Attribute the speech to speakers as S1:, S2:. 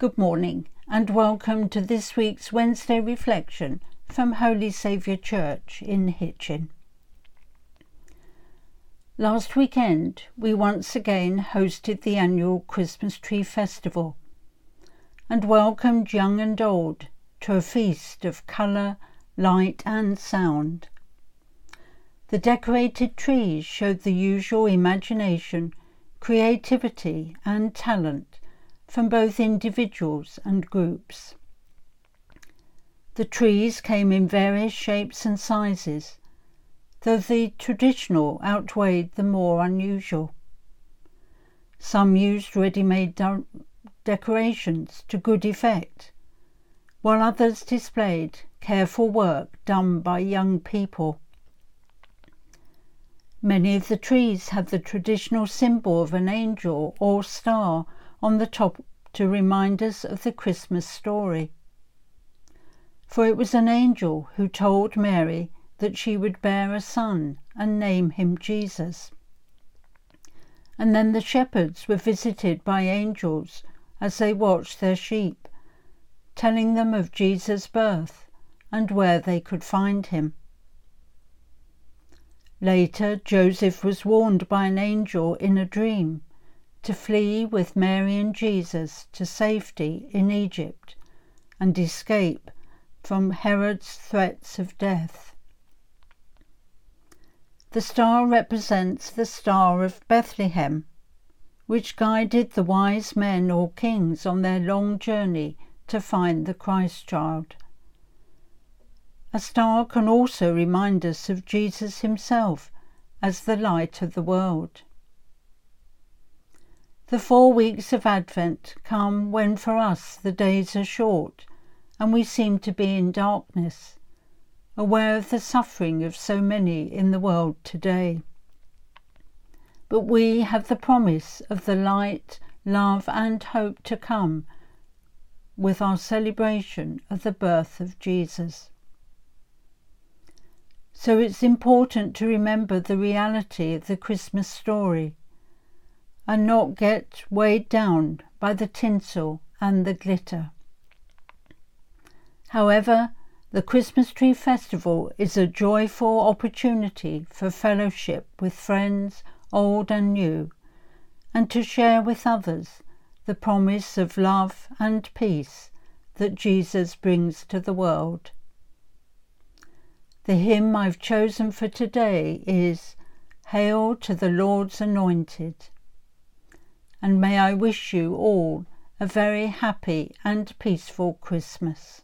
S1: Good morning and welcome to this week's Wednesday reflection from Holy Saviour Church in Hitchin. Last weekend, we once again hosted the annual Christmas Tree Festival and welcomed young and old to a feast of colour, light, and sound. The decorated trees showed the usual imagination, creativity, and talent from both individuals and groups. The trees came in various shapes and sizes, though the traditional outweighed the more unusual. Some used ready made de- decorations to good effect, while others displayed careful work done by young people. Many of the trees have the traditional symbol of an angel or star on the top to remind us of the Christmas story. For it was an angel who told Mary that she would bear a son and name him Jesus. And then the shepherds were visited by angels as they watched their sheep, telling them of Jesus' birth and where they could find him. Later, Joseph was warned by an angel in a dream to flee with Mary and Jesus to safety in Egypt and escape from Herod's threats of death. The star represents the Star of Bethlehem, which guided the wise men or kings on their long journey to find the Christ child. A star can also remind us of Jesus himself as the light of the world. The four weeks of Advent come when for us the days are short and we seem to be in darkness, aware of the suffering of so many in the world today. But we have the promise of the light, love, and hope to come with our celebration of the birth of Jesus. So it's important to remember the reality of the Christmas story and not get weighed down by the tinsel and the glitter. However, the Christmas Tree Festival is a joyful opportunity for fellowship with friends, old and new, and to share with others the promise of love and peace that Jesus brings to the world. The hymn I've chosen for today is Hail to the Lord's Anointed and may I wish you all a very happy and peaceful Christmas.